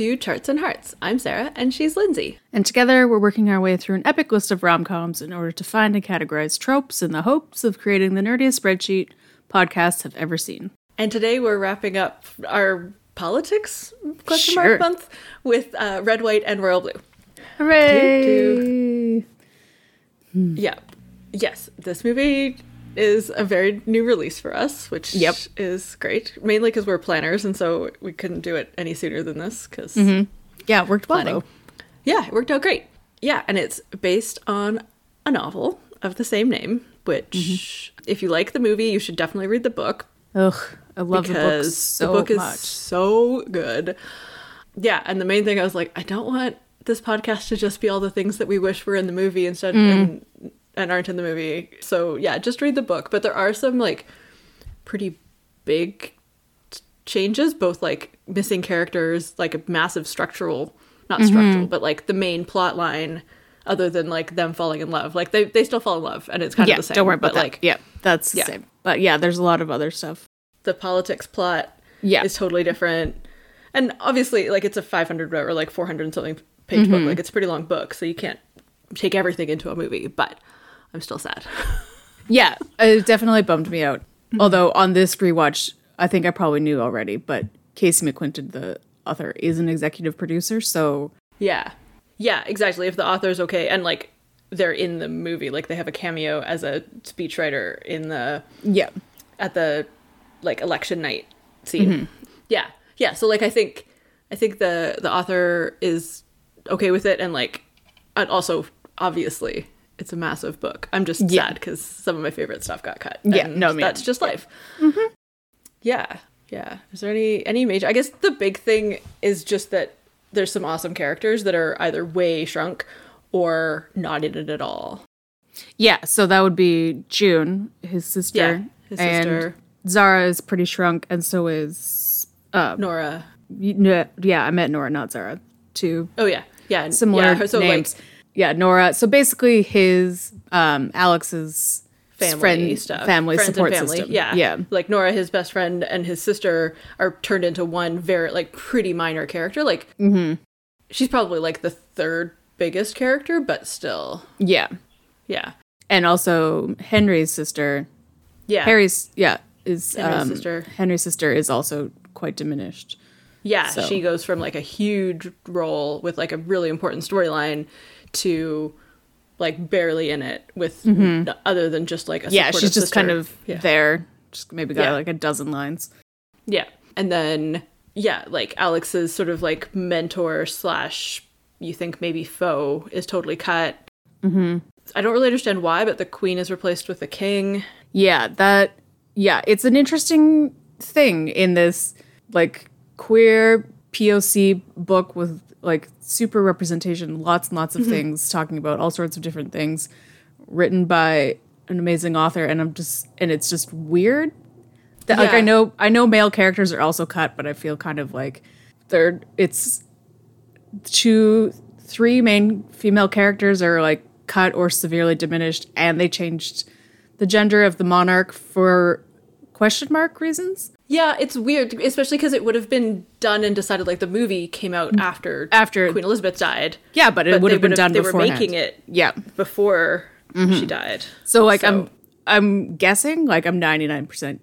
To Charts and Hearts. I'm Sarah, and she's Lindsay. And together, we're working our way through an epic list of rom coms in order to find and categorize tropes in the hopes of creating the nerdiest spreadsheet podcasts have ever seen. And today, we're wrapping up our politics question Sure. mark month with uh, red, white, and royal blue. Hooray! Yeah. Yes, this movie is a very new release for us, which Yep. is great. Mainly because we're planners, and so we couldn't do it any sooner than this. Because Yeah, it worked well planning. though. Yeah, it worked out great. Yeah, and it's based on a novel of the same name, which, Mm-hmm. if you like the movie, you should definitely read the book Ugh, I love the book so the book is much. so good. Yeah, and the main thing I was like, I don't want this podcast to just be all the things that we wish were in the movie instead Mm. and, and aren't in the movie. So yeah, just read the book. But there are some like pretty big t- changes, both like missing characters, like a massive structural, not Mm-hmm. structural, but like the main plot line. Other than like them falling in love, like they they still fall in love, and it's kind yeah, of the same. don't worry about but, that. Like yeah, that's the Yeah. same. But yeah, there's a lot of other stuff. the politics plot Yeah. is totally different. And obviously, like it's a 500 or like 400 and something page Mm-hmm. book. Like it's a pretty long book, so you can't take everything into a movie. But I'm still sad. Yeah, it definitely bummed me out. Although on this rewatch, I think I probably knew already, but Casey McQuiston, the author, is an executive producer, so yeah, yeah, exactly. If the author's okay, and like they're in the movie, like they have a cameo as a speechwriter in the yeah. at the like election night scene. Mm-hmm. Yeah. Yeah. So like I think I think the the author is okay with it and like and also obviously it's a massive book. I'm just sad sad because some of my favorite stuff got cut. Yeah, no, man. that's just life. Yeah, yeah. Is there any any major? I guess the big thing is just that there's some awesome characters that are either way shrunk or not in it at all. Yeah, so that would be June, his sister. Yeah, his sister. And Zahra is pretty shrunk, and so is. Uh, Nora. y- no, yeah, I met Nora, not Zahra. Two Oh yeah, yeah. similar yeah, so names. like yeah, Nora. So basically, his um, Alex's family friend, stuff, family Friends and support family. system. Yeah, yeah, Like Nora, his best friend, and his sister are turned into one very like pretty minor character. Like, Mm-hmm. she's probably like the third biggest character, but still, yeah. yeah, And also Henry's sister. yeah, Harry's yeah is Henry's um, sister. Henry's sister is also quite diminished. yeah. so. She goes from like a huge role with like a really important storyline to like barely in it with n- other than just like a Mm-hmm. Yeah, she's just kind of yeah. there. Just maybe got Yeah. like a dozen lines. Yeah. And then, yeah, like Alex's sort of like mentor slash, you think maybe foe is totally cut. Mm-hmm. I don't really understand why, but the queen is replaced with the king. Yeah, that yeah, it's an interesting thing in this like queer POC book with like super representation, lots and lots of mm-hmm. things talking about all sorts of different things written by an amazing author and I'm just and it's just weird. That like I know I know male characters are also cut, but I feel kind of like they're it's two three main female characters are like cut or severely diminished and they changed the gender of the monarch for question mark reasons Yeah, it's weird, especially because it would have been done and decided like the movie came out after After- Queen Elizabeth died. yeah but it But would have been done They were making it yeah before she died. so like So- i'm i'm guessing like i'm 99%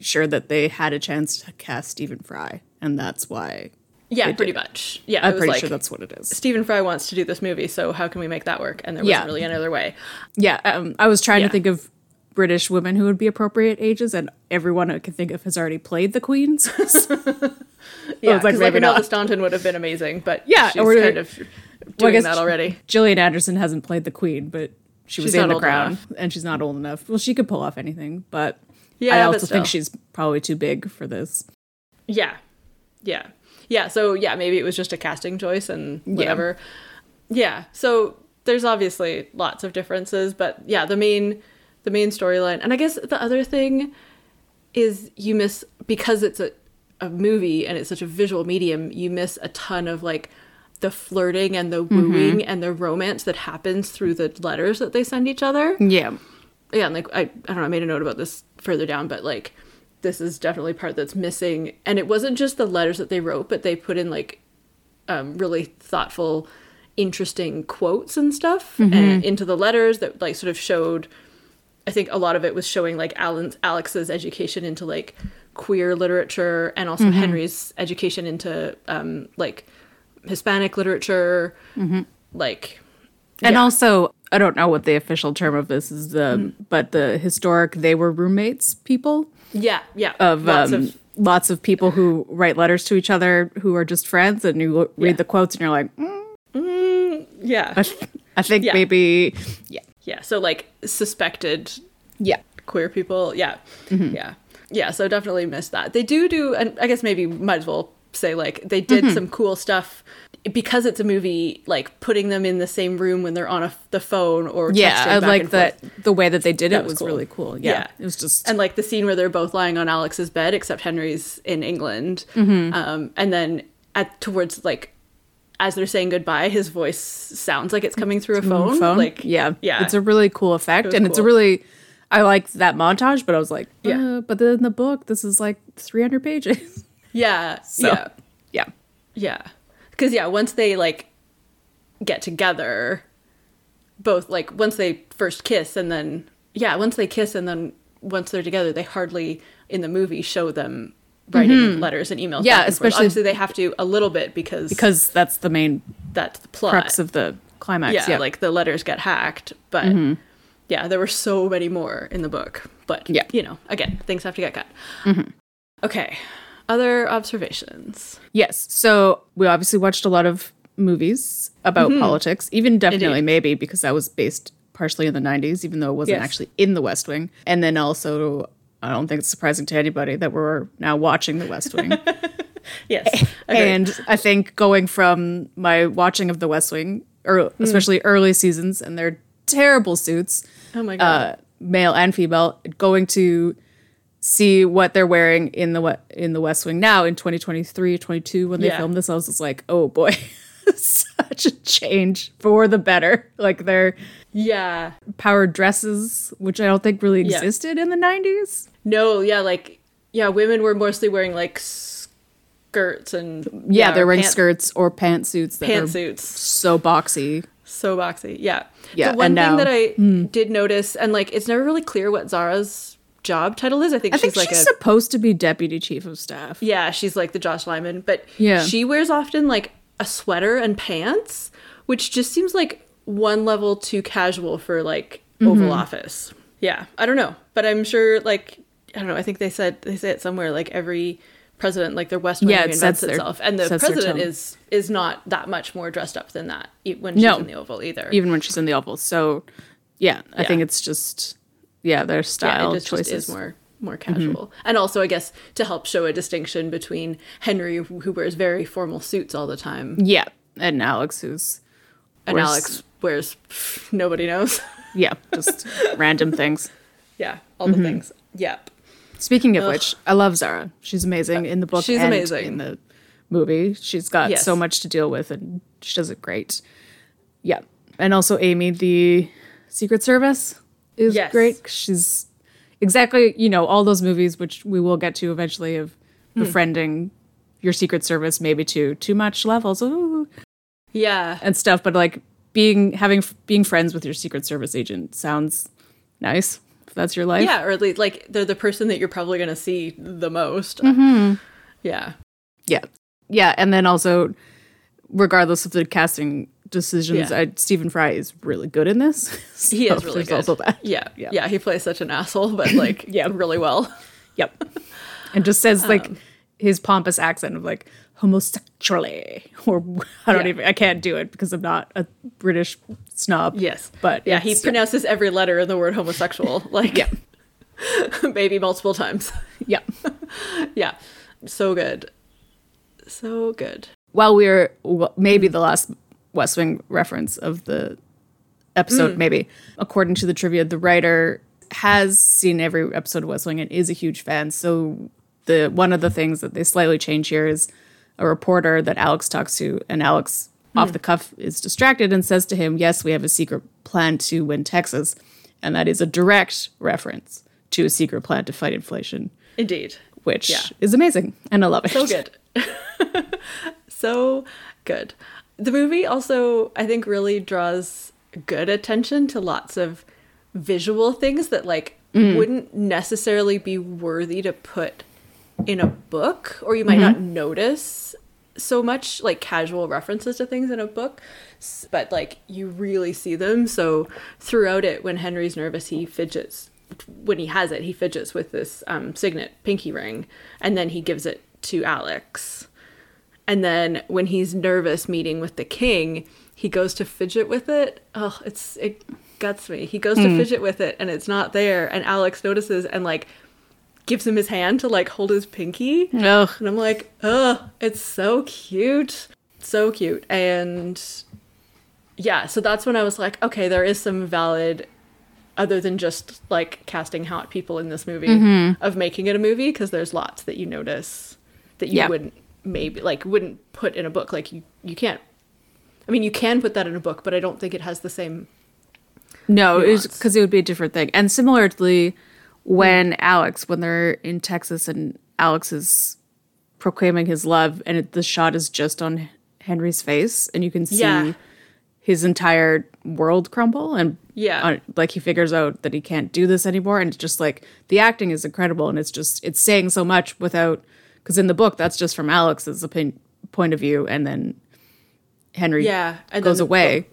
sure that they had a chance to cast stephen fry and that's why Yeah, pretty did. much. Yeah, i'm was pretty like, sure that's what it is Stephen Fry wants to do this movie, so how can we make that work? And there wasn't Yeah. really any other way. yeah um, i was trying Yeah. to think of british women who would be appropriate ages and everyone i could think of has already played the queens Yeah, was like, because like, maybe not. Staunton would have been amazing, but Yeah, she's or- kind of Well, I doing guess that already. Gillian Anderson hasn't played the queen, but she was She's in the crown, enough. and she's not old enough. Well, she could pull off anything, but Yeah, I also think she's probably too big for this. Yeah, yeah, yeah. So yeah, maybe it was just a casting choice and whatever. Yeah. So there's obviously lots of differences, but yeah, the main the main storyline, and I guess the other thing is you miss because it's a a movie and it's such a visual medium. You miss a ton of like the flirting and the wooing and the romance that happens through the letters that they send each other. Yeah, yeah, and like I, I don't know, I made a note about this further down, but like this is definitely part that's missing. And it wasn't just the letters that they wrote, but they put in like um, really thoughtful, interesting quotes and stuff and into the letters that like sort of showed. I think a lot of it was showing like Alan's Alex's education into like queer literature and also Henry's education into um, like Hispanic literature, like And yeah. also, I don't know what the official term of this is, um, but the historic they were roommates people? Yeah, yeah, of lots um, of lots of people who write letters to each other who are just friends, and you read Yeah. the quotes and you're like, mm, yeah, I, th- I think Yeah. maybe, yeah, yeah. So like suspected yeah, queer people. Yeah. Yeah. Yeah. So definitely missed that. They do do, and I guess maybe might as well say like they did some cool stuff because it's a movie, like putting them in the same room when they're on a, the phone or yeah. I like that forth. the way that they did That it was was, cool. really cool. Yeah. Yeah. it was just And like the scene where they're both lying on Alex's bed, except Henry's in England. Mm-hmm. Um, and then at towards like as they're saying goodbye, his voice sounds like it's coming through a phone. Mm, phone. Like yeah, yeah. it's a really cool effect, was and it's a really. I liked that montage, but I was like, Yeah. yeah. But then the book, this is like 300 pages. yeah, So, yeah. yeah. Yeah. Because, yeah, once they, like, get together, both, like, once they first kiss and then, yeah, once they kiss and then once they're together, they hardly, in the movie, show them writing letters and emails. Mm-hmm. Yeah, back and forth. especially- Obviously, they have to a little bit because, Because that's the main that's the plot. crux of the climax. yeah, Yeah, like, the letters get hacked. But, yeah, there were so many more in the book. But, Yeah. you know, again, things have to get cut. Okay. Other observations. Yes. So we obviously watched a lot of movies about politics, even definitely Mm-hmm. Indeed. maybe because that was based partially in the 90s, even though it wasn't Yes. actually in the West Wing. And then also, I don't think it's surprising to anybody that we're now watching the West Wing. Yes. agreed. and I think going from my watching of the West Wing, or Hmm. especially early seasons, and their terrible suits, oh my God. uh, male and female, going to see what they're wearing in the in the West Wing now in 2023, 22 when they Yeah. filmed this. I was just like, oh boy, such a change for the better. Like their yeah. power dresses, which I don't think really Yeah. existed in the 90s. No, yeah, like yeah, women were mostly wearing like skirts and Yeah, they're wearing pant- skirts or pantsuits pantsuits. so boxy. So boxy. Yeah. Yeah, The one thing now- that I hmm. did notice, and like it's never really clear what Zahra's job title is. I think I she's think like she's a supposed to be deputy chief of staff. yeah, she's like the Josh Lyman, but Yeah. she wears often like a sweater and pants, which just seems like one level too casual for like Mm-hmm. Oval Office. Yeah, I don't know, but I'm sure like I don't know. I think they said they say it somewhere like every president like their West Wing Yeah, it reinvents sets their- itself, and the president is is not that much more dressed up than that when she's No. in the Oval either. even when she's in the oval. So, yeah, I Yeah. think it's just yeah, their yeah, style it just, just choices. is more more casual, and also I guess to help show a distinction between Henry, who wears very formal suits all the time, yeah, and Alex, who's and wears- Alex wears nobody knows. yeah, just random things. yeah, all Mm-hmm. the things. Yep. Speaking of which, I love Zahra. She's amazing in the book. She's and amazing. in the movie. She's got Yes. so much to deal with, and she does it great. Yeah, and also Amy, the Secret Service, is Yes. great. She's exactly you know all those movies, which we will get to eventually, of Hmm. befriending your Secret Service, maybe to too much levels. Ooh. Yeah. and stuff but like being having being friends with your secret service agent sounds nice if that's your life Yeah, or at least like they're the person that you're probably going to see the most. Mm-hmm. Yeah. yeah yeah and then also regardless of the casting decisions Yeah. I, stephen fry is really good in this He is really good. also that Yeah. Yeah. yeah. he plays such an asshole, but like Yeah. really well. yep and just says like Um, his pompous accent of like homosexually or i don't Yeah. even i can't do it because i'm not a british snob Yes. but Yeah, he pronounces every letter in the word homosexual like yeah maybe multiple times. yeah yeah. So good. So good. while we're w- maybe the last West Wing reference of the episode, Hmm. maybe according to the trivia, the writer has seen every episode of West Wing and is a huge fan. So the one of the things that they slightly change here is a reporter that Alex talks to, and Alex Hmm. off the cuff is distracted and says to him, "Yes, we have a secret plan to win Texas," and that is a direct reference to a secret plan to fight inflation, Indeed. which Yeah. is amazing, and I love it. So good. so good. The movie also, I think, really draws good attention to lots of visual things that like wouldn't necessarily be worthy to put in a book or you might not notice so much like casual references to things in a book but like you really see them. So throughout it when henry's nervous he fidgets when he has it he fidgets with this um, signet pinky ring and then he gives it to alex and then when he's nervous meeting with the king, he goes to fidget with it. Oh, it's it guts me. He goes to fidget with it and it's not there. And Alex notices and like gives him his hand to like hold his pinky. No. And I'm like, oh, it's so cute. So cute. And yeah, so that's when I was like, okay, there is some valid other than just like casting hot people in this movie Mm-hmm. of making it a movie because there's lots that you notice that you Yeah. wouldn't maybe like wouldn't put in a book like you you can't I mean you can put that in a book but I don't think it has the same No, because it would be a different thing. And similarly, when Alex, when they're in Texas and Alex is proclaiming his love, and it, the shot is just on Henry's face, and you can see Yeah. his entire world crumble, and Yeah. uh, like he figures out that he can't do this anymore, and it's just like the acting is incredible, and it's just it's saying so much without because in the book that's just from Alex's opinion, point of view, and then Henry Yeah, and goes then- away.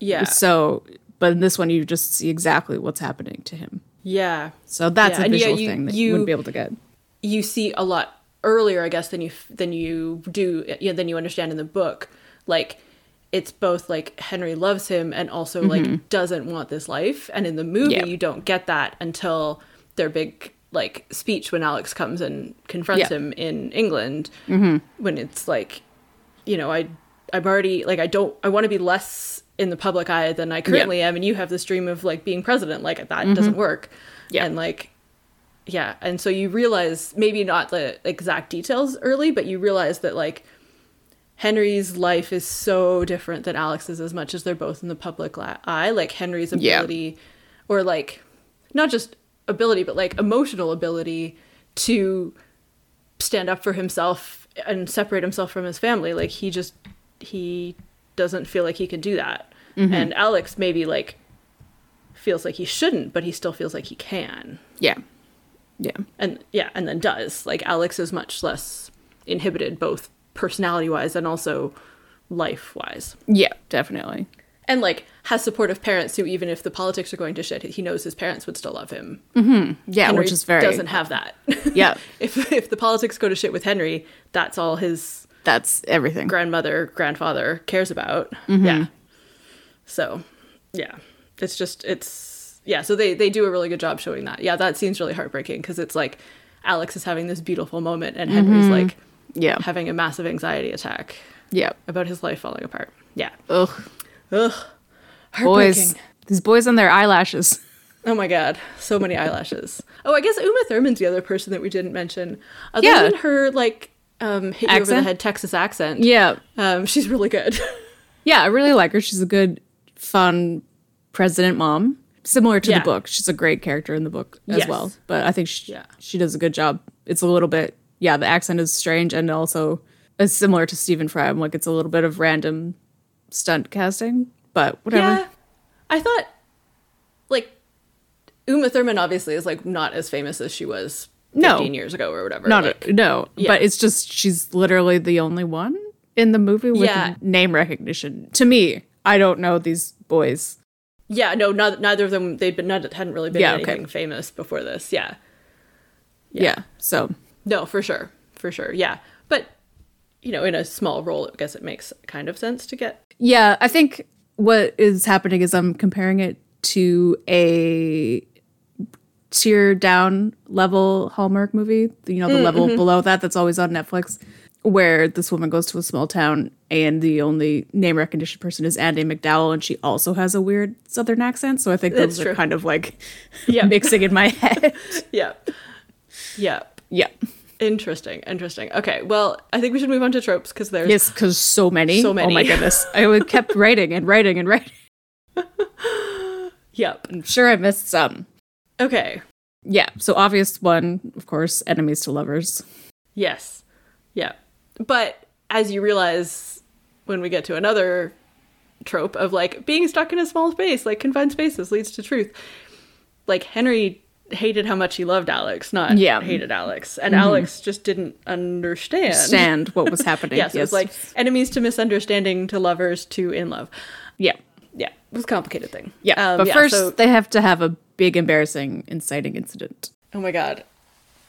yeah So, but in this one, you just see exactly what's happening to him. yeah So that's Yeah, a and yeah, visual you- thing that you- you wouldn't be able to get. you see a lot earlier, I guess, than you than you do you know, than you understand in the book. Like it's both like Henry loves him and also like doesn't want this life. And in the movie, Mm-hmm. Yeah. you don't get that until their big like speech when Alex comes and confronts Yeah. him in England. When it's like, you know, I I'm already like I don't I want to be less in the public eye than I currently am, and you have this dream of like being president. Like that doesn't work. Mm-hmm. Yeah. And like yeah and so you realize maybe not the exact details early but you realize that like henry's life is so different than alex's as much as they're both in the public li- eye like henry's Yeah. ability or like not just ability but like emotional ability to stand up for himself and separate himself from his family like he just he doesn't feel like he can do that mm-hmm. and alex maybe like feels like he shouldn't but he still feels like he can Yeah. Yeah. and yeah and then does like alex is much less inhibited both personality wise and also life wise Yeah, definitely. and like has supportive parents who even if the politics are going to shit he knows his parents would still love him Yeah, henry which is very. doesn't have that Yeah, if if the politics go to shit with henry that's all his that's everything. grandmother grandfather cares about Mm-hmm. yeah so yeah it's just it's yeah so they they do a really good job showing that yeah that scene's really heartbreaking because it's like alex is having this beautiful moment and henry's Mm-hmm. like Yeah. having a massive anxiety attack Yeah. about his life falling apart yeah Ugh. ugh Boys. These boys and their eyelashes. oh my god so many eyelashes oh i guess uma thurman's the other person that we didn't mention other Yeah. than her like um hit you over the head texas accent Yeah. um she's really good Yeah, I really like her. She's a good, fun president mom. Similar to Yeah. the book. She's a great character in the book as Yes. well. But I think she, Yeah. she does a good job. It's a little bit, yeah, the accent is strange and also it's similar to Stephen Fry. I'm like, it's a little bit of random stunt casting, but whatever. Yeah. I thought like Uma Thurman obviously is like not as famous as she was No. 15 years ago or whatever. Not like, no, yeah. but it's just she's literally the only one in the movie with Yeah. name recognition. To me, I don't know these boys. yeah, no, not, neither of them they'd been not, hadn't really been Yeah, okay. anything famous before this. Yeah. Yeah. So No, for sure. For sure. Yeah. But you know, in a small role, I guess it makes kind of sense to get yeah, I think what is happening is I'm comparing it to a tier down level Hallmark movie. You know, the mm, level mm-hmm. below that that's always on Netflix, where this woman goes to a small town and the only name recognition person is Andie MacDowell, and she also has a weird Southern accent. So I think That's those true. are kind of like Yeah. mixing in my head. yep. Yep. yeah. Interesting. Interesting. Okay. Well, I think we should move on to tropes because there's Yes, because so many. So many. Oh my goodness. I would kept writing and writing and writing. Yep. I'm sure I missed some. Okay. Yeah. So obvious one, of course, enemies to lovers. Yes. Yeah. But as you realize when we get to another trope of like being stuck in a small space, like confined spaces leads to truth. Like Henry hated how much he loved Alex, not Yeah. hated Alex. And Alex just didn't understand. Stand what was happening. Yes, it was like enemies to misunderstanding to lovers to in love. yeah, Yeah, it was a complicated thing. yeah. Um, but first, so- they have to have a big, embarrassing, inciting incident. oh my god.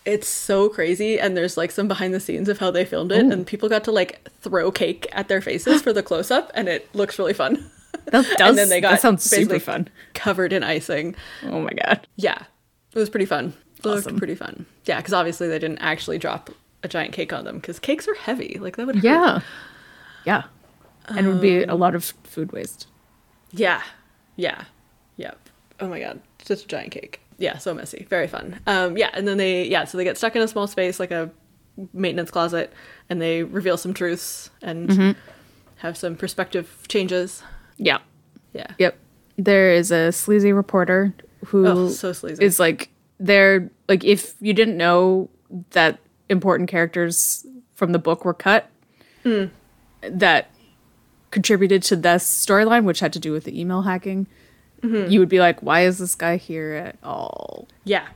It's so crazy, and there's like some behind the scenes of how they filmed it, and people got to like throw cake at their faces for the close up, and it looks really fun. That does. and then they got that sounds super fun. covered in icing. Oh my god. Yeah, it was pretty fun. It looked Awesome. pretty fun. Yeah, because obviously they didn't actually drop a giant cake on them because cakes are heavy. Like that would hurt. Yeah, yeah. And it would be Um, a lot of food waste. Yeah. Yeah. Yep. Oh my god. Such a giant cake. Yeah, so messy. Very fun. Um yeah, and then they yeah, so they get stuck in a small space like a maintenance closet and they reveal some truths and Mm-hmm. have some perspective changes. Yeah. Yeah. Yep. There is a sleazy reporter who Oh, so sleazy. is like they're like if you didn't know that important characters from the book were cut Hmm. that contributed to this storyline which had to do with the email hacking Mm-hmm. you would be like why is this guy here at all Yeah.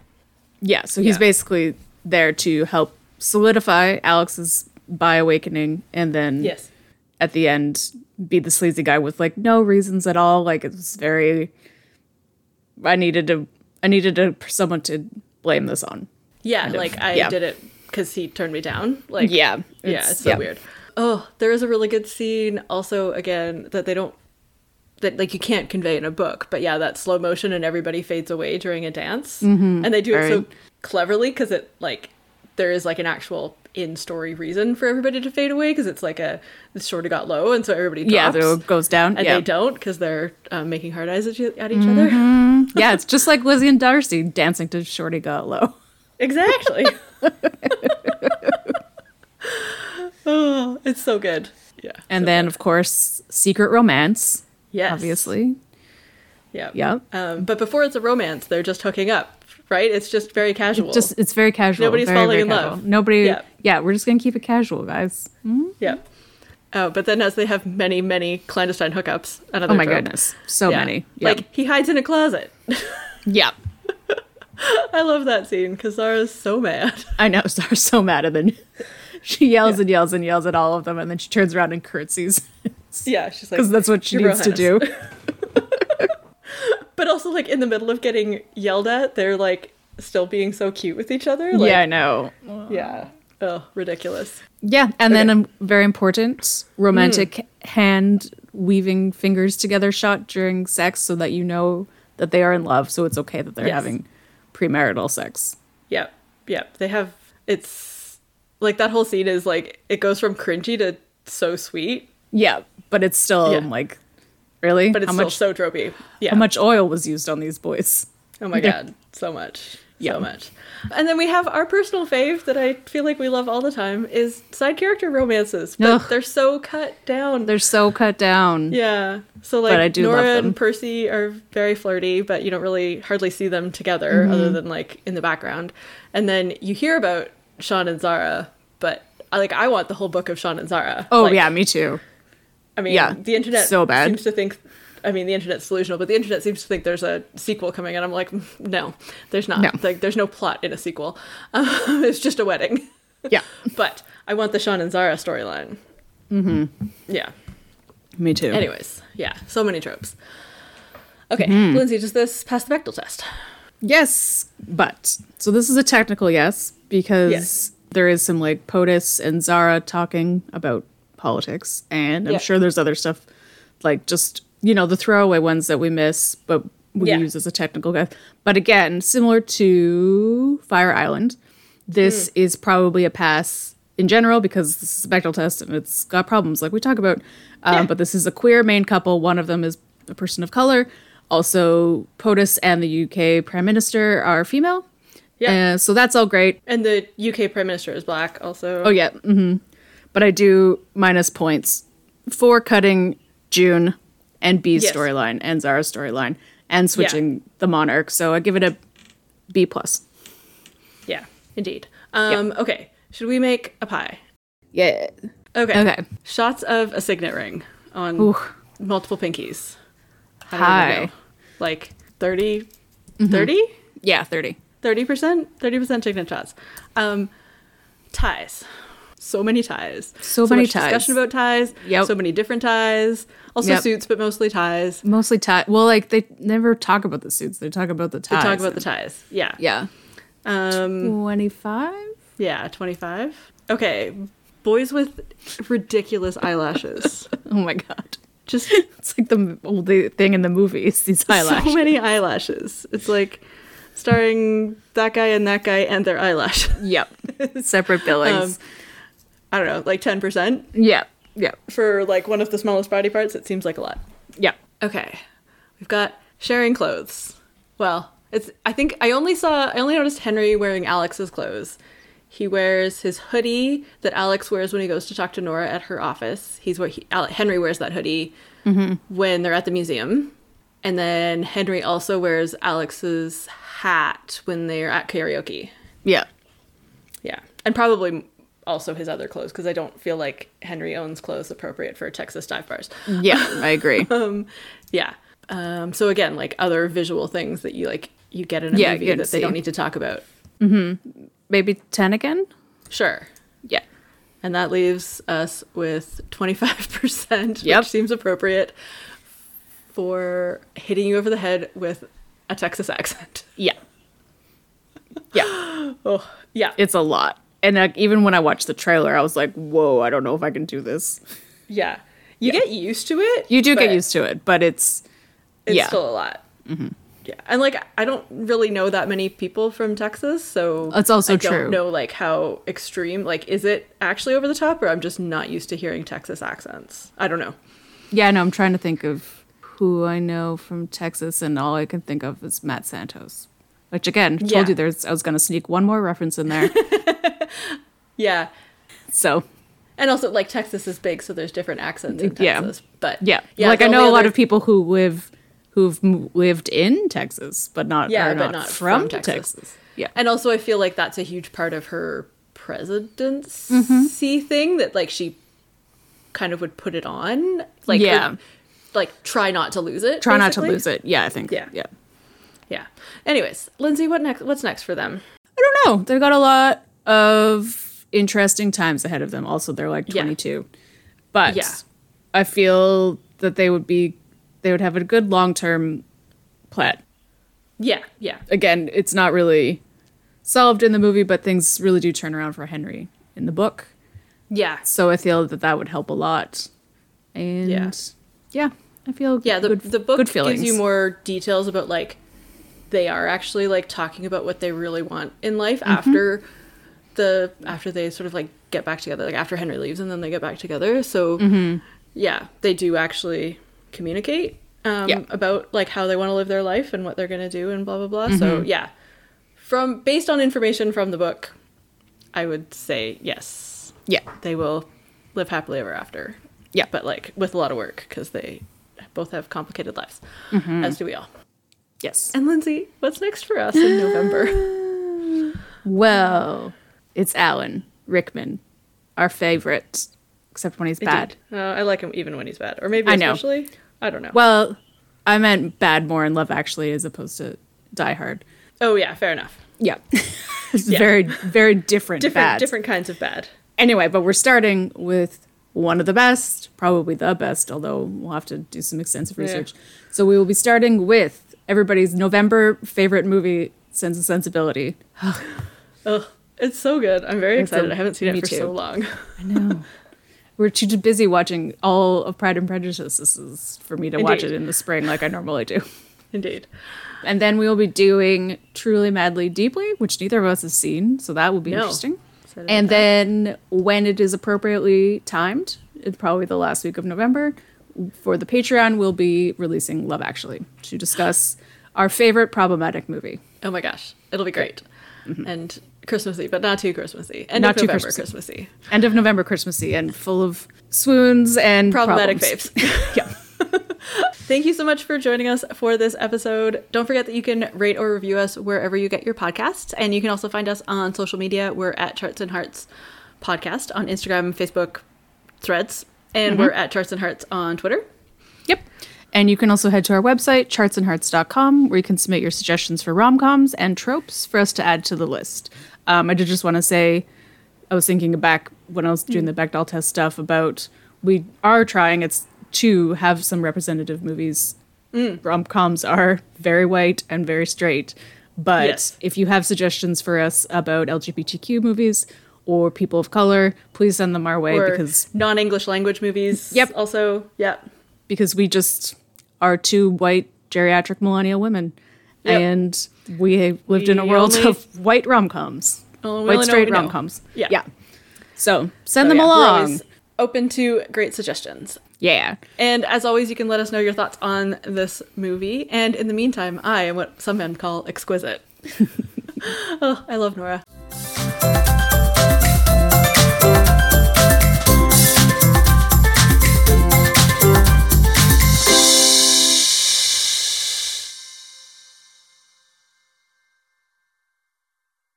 yeah so he's Yeah. basically there to help solidify alex's by awakening and then Yes. at the end be the sleazy guy with like no reasons at all. Like it's very. I needed to. I needed to, someone to blame this on. Yeah, Kind of, like I yeah. did it because he turned me down. Like Yeah, yeah, it's- it's so yeah. weird. Oh, there is a really good scene also again that they don't that like you can't convey in a book, but yeah, that slow motion and everybody fades away during a dance, mm-hmm. and they do it so cleverly because it like there is like an actual in story reason for everybody to fade away because it's like a it sort of got low and so everybody drops. Yeah, goes down. and yeah, they don't because they're um, making hard eyes at, you, at each other. yeah, it's just like Lizzie and Darcy dancing to "Shorty Got Low." Exactly. oh, it's so good. Yeah. And so then, good. of course, secret romance. yes, Obviously, Yeah. yeah. Um, but before it's a romance, they're just hooking up, right? It's just very casual. Just it's very casual. Nobody's very, falling very in casual. love. Nobody. Yeah. Yeah. we're just gonna keep it casual, guys. Mm-hmm. yeah. Oh, but then as they have many, many clandestine hookups, another Oh my trope. goodness, so Yeah. many. Yeah. Like he hides in a closet. yeah. I love that scene because Zahra's so mad. I know. Zahra's so mad, and then she yells and yells and yells at all of them, and then she turns around and curtsies yeah, she's like because that's what she needs to do. Highness." But also, like in the middle of getting yelled at, they're like still being so cute with each other. Like, yeah, I know. Yeah. Oh, ridiculous. Yeah, and then a very important romantic hmm. hand weaving fingers together shot during sex, so that you know that they are in love. So it's okay that they're Yes. having premarital sex. Yep. Yep. They have it's like that whole scene is like it goes from cringy to so sweet, Yeah, but it's still Yeah. like really. but it's how still much so tropey. Yeah. how much oil was used on these boys? Oh my god, so much. Yeah. So much. And then we have our personal fave that I feel like we love all the time is side character romances, but Ugh. they're so cut down. They're so cut down. yeah. So like I do Nora love them. and Percy are very flirty, but you don't really hardly see them together Mm-hmm. other than like in the background. And then you hear about Sean and Zahra, but I like I want the whole book of Sean and Zahra. Oh Like, yeah, me too. I mean, Yeah, the internet so bad. seems to think. I mean, the internet's delusional, but the internet seems to think there's a sequel coming, and I'm like, "Mm, no, there's not. No. Like, there's no plot in a sequel. Um, it's just a wedding. Yeah, but I want the Sean and Zahra storyline. Mm-hmm. Yeah. me too. Anyways, yeah, so many tropes. Okay, Mm-hmm. Lindsay, does this pass the Bechdel test? Yes, but so this is a technical yes because Yes. there is some like POTUS and Zahra talking about politics, and I'm Yeah. sure there's other stuff like just you know the throwaway ones that we miss, but we Yeah. use as a technical guide. But again, similar to Fire Island, this Hmm. is probably a pass in general because this is a Bechdel test and it's got problems like we talk about. Um, Yeah. But this is a queer main couple. One of them is a person of color. Also, POTUS and the UK Prime Minister are female. Yeah. Uh, so that's all great. And the UK Prime Minister is black, also. Oh yeah. hmm But I do minus points for cutting June and Bea's Yes. storyline and Zahra's storyline and switching the monarch. So I give it a B plus. Yeah, indeed. Um, Okay, should we make a pie? Yeah. Okay. Okay. Shots of a signet ring on Ooh. multiple pinkies. How High. do we go? Like 30? 30? Yeah, 30. 30%? 30% signet shots. Um, ties. So many ties. So many much ties. Discussion about ties. Yep. So many different ties. Also Yep. suits, but mostly ties. Mostly tie. Well, like they never talk about the suits. They talk about the ties. They talk about the ties. Yeah. Yeah. Um, 25? yeah, 25. Okay. Boys with ridiculous eyelashes. Oh my god. Just It's like the old thing in the movies, these eyelashes. so many eyelashes. It's like starring that guy and that guy and their eyelash. Yep. Separate billings. Um, I don't know, like 10% yeah. Yeah. for like one of the smallest body parts. It seems like a lot. Yeah. Okay. We've got sharing clothes. Well, it's I think I only saw I only noticed Henry wearing Alex's clothes. He wears his hoodie that Alex wears when he goes to talk to Nora at her office. He's what he, Ale- Henry wears that hoodie mm-hmm. when they're at the museum. And then Henry also wears Alex's hat when they're at karaoke. Yeah. Yeah. And probably also his other clothes because I don't feel like Henry owns clothes appropriate for Texas dive bars. Yeah. I agree. Um, yeah. Um, so again, like other visual things that you like you get in a Yeah, movie that can they don't need to talk about. Maybe 10 again? Sure. Yeah. And that leaves us with 25%, Yep. which seems appropriate for hitting you over the head with a Texas accent. Yeah. Yeah. Oh, yeah. It's a lot. And like, even when I watched the trailer, I was like, whoa, I don't know if I can do this. Yeah. You get used to it. You do get used to it, but it's. It's yeah. still a lot. Mm-hmm. Yeah. And like, I don't really know that many people from Texas, so. That's also I don't true. know like how extreme, like, is it actually over the top or I'm just not used to hearing Texas accents? I don't know. Yeah, no, I'm trying to think of who I know from Texas, and all I can think of is Matt Santos. Which again, told Yeah. you there's I was gonna sneak one more reference in there. Yeah. so And also, like, Texas is big, so there's different accents in Yeah. Texas. But yeah, yeah like I know a lot of people who live who've m- lived in Texas, but not Yeah, but not, not from, from Texas. Texas. Yeah, And also, I feel like that's a huge part of her presidency mm-hmm. thing that, like, she kind of would put it on. Like, Yeah. would, like, try not to lose it. try not to lose it. Yeah, I think. Yeah. yeah. Yeah. Anyways, Lindsay, what next? What's next for them? I don't know. They've got a lot of interesting times ahead of them. Also, they're like Yeah. 22. But Yeah. I feel that they would be they would have a good long-term plan. Yeah. Yeah. Again, it's not really solved in the movie, but things really do turn around for Henry in the book. Yeah. So I feel that that would help a lot. And Yeah. yeah, I feel Yeah. The, good, the book gives you more details about, like, they are actually, like, talking about what they really want in life Mm-hmm. after the, after they sort of, like, get back together. Like, after Henry leaves and then they get back together. So, Mm-hmm. yeah, they do actually communicate um, Yeah. about, like, how they want to live their life and what they're going to do and blah, blah, blah. So, Mm-hmm. yeah. From, based on information from the book, I would say yes. yeah. they will live happily ever after. Yeah. But like with a lot of work because they both have complicated lives, Mm-hmm. as do we all. Yes. And Lindsay, what's next for us in November? Well, it's Alan Rickman, our favorite, except when he's bad. Uh, I like him even when he's bad, or maybe I know. especially. I don't know. Well, I meant bad more in Love Actually as opposed to Die Hard. oh yeah, fair enough. Yeah. it's Yeah. very, very different. Different, different kinds of bad. Anyway, but we're starting with one of the best, probably the best, although we'll have to do some extensive Yeah. research. So we will be starting with everybody's November favorite movie, Sense and Sensibility. Ugh, it's so good. I'm very excited. I haven't seen it for too. so long. I know. We're too busy watching all of Pride and Prejudice for me to watch it in the spring like I normally do. Indeed. And then we will be doing Truly Madly Deeply, which neither of us has seen, so that will be No. interesting. And then when it is appropriately timed, it's probably the last week of November, for the Patreon, we'll be releasing Love Actually to discuss our favorite problematic movie. oh my gosh, it'll be great. And Christmassy, but not too Christmassy. End Mm-hmm. Not of too November Christmassy. Christmassy. End of November Christmassy and full of swoons and Problematic problems. faves. yeah. Thank you so much for joining us for this episode. Don't forget that you can rate or review us wherever you get your podcasts. And you can also find us on social media. We're at Charts and Hearts Podcast on Instagram, Facebook, threads, and mm-hmm. we're at Charts and Hearts on Twitter. Yep. And you can also head to our website, chartsandhearts.com, where you can submit your suggestions for rom coms and tropes for us to add to the list. Um, I did just want to say, I was thinking back when I was doing mm. the Bechdel test stuff about we are trying it's to have some representative movies. Mm. Rom coms are very white and very straight. But Yes. if you have suggestions for us about LGBTQ movies or people of color, please send them our way Or because non-English language movies. Yep. Also, yeah. because we just are two white geriatric millennial women Yep. and we lived in a world only- of white rom-coms Oh, white only know what straight we rom-coms Yeah. yeah so send So, them yeah, along open to great suggestions. yeah And as always, you can let us know your thoughts on this movie. And in the meantime, I am what some men call exquisite. oh, I love Nora.